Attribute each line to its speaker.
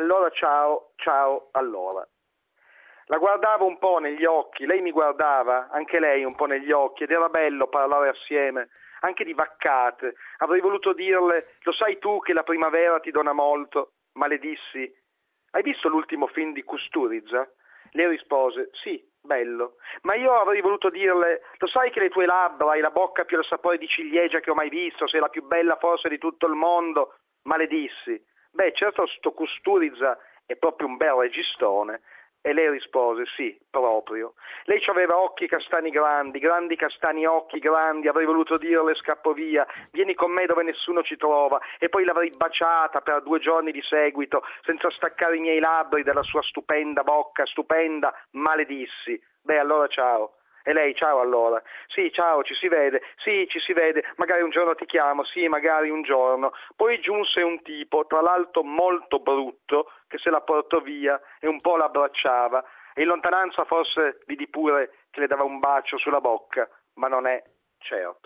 Speaker 1: allora ciao, ciao, allora. La guardavo un po' negli occhi, lei mi guardava, anche lei un po' negli occhi, ed era bello parlare assieme, anche di vaccate. Avrei voluto dirle, lo sai tu che la primavera ti dona molto, ma le dissi, hai visto l'ultimo film di Kusturica? Lei rispose, sì, bello. Ma io avrei voluto dirle, lo sai che le tue labbra hai la bocca più al sapore di ciliegia che ho mai visto, sei la più bella forse di tutto il mondo, ma le dissi, beh certo sto Kusturica è proprio un bel registone, e lei rispose sì, proprio. Lei aveva occhi castani grandi, grandi castani occhi grandi, avrei voluto dirle scappo via, vieni con me dove nessuno ci trova e poi l'avrei baciata per due giorni di seguito, senza staccare i miei labbri dalla sua stupenda bocca, stupenda, maledissi. Beh, allora ciao. E lei, ciao allora. Sì, ciao, ci si vede. Sì, ci si vede. Magari un giorno ti chiamo. Sì, magari un giorno. Poi giunse un tipo, tra l'altro molto brutto, che se la portò via e un po' l'abbracciava. E in lontananza forse vidi pure che le dava un bacio sulla bocca, ma non è certo.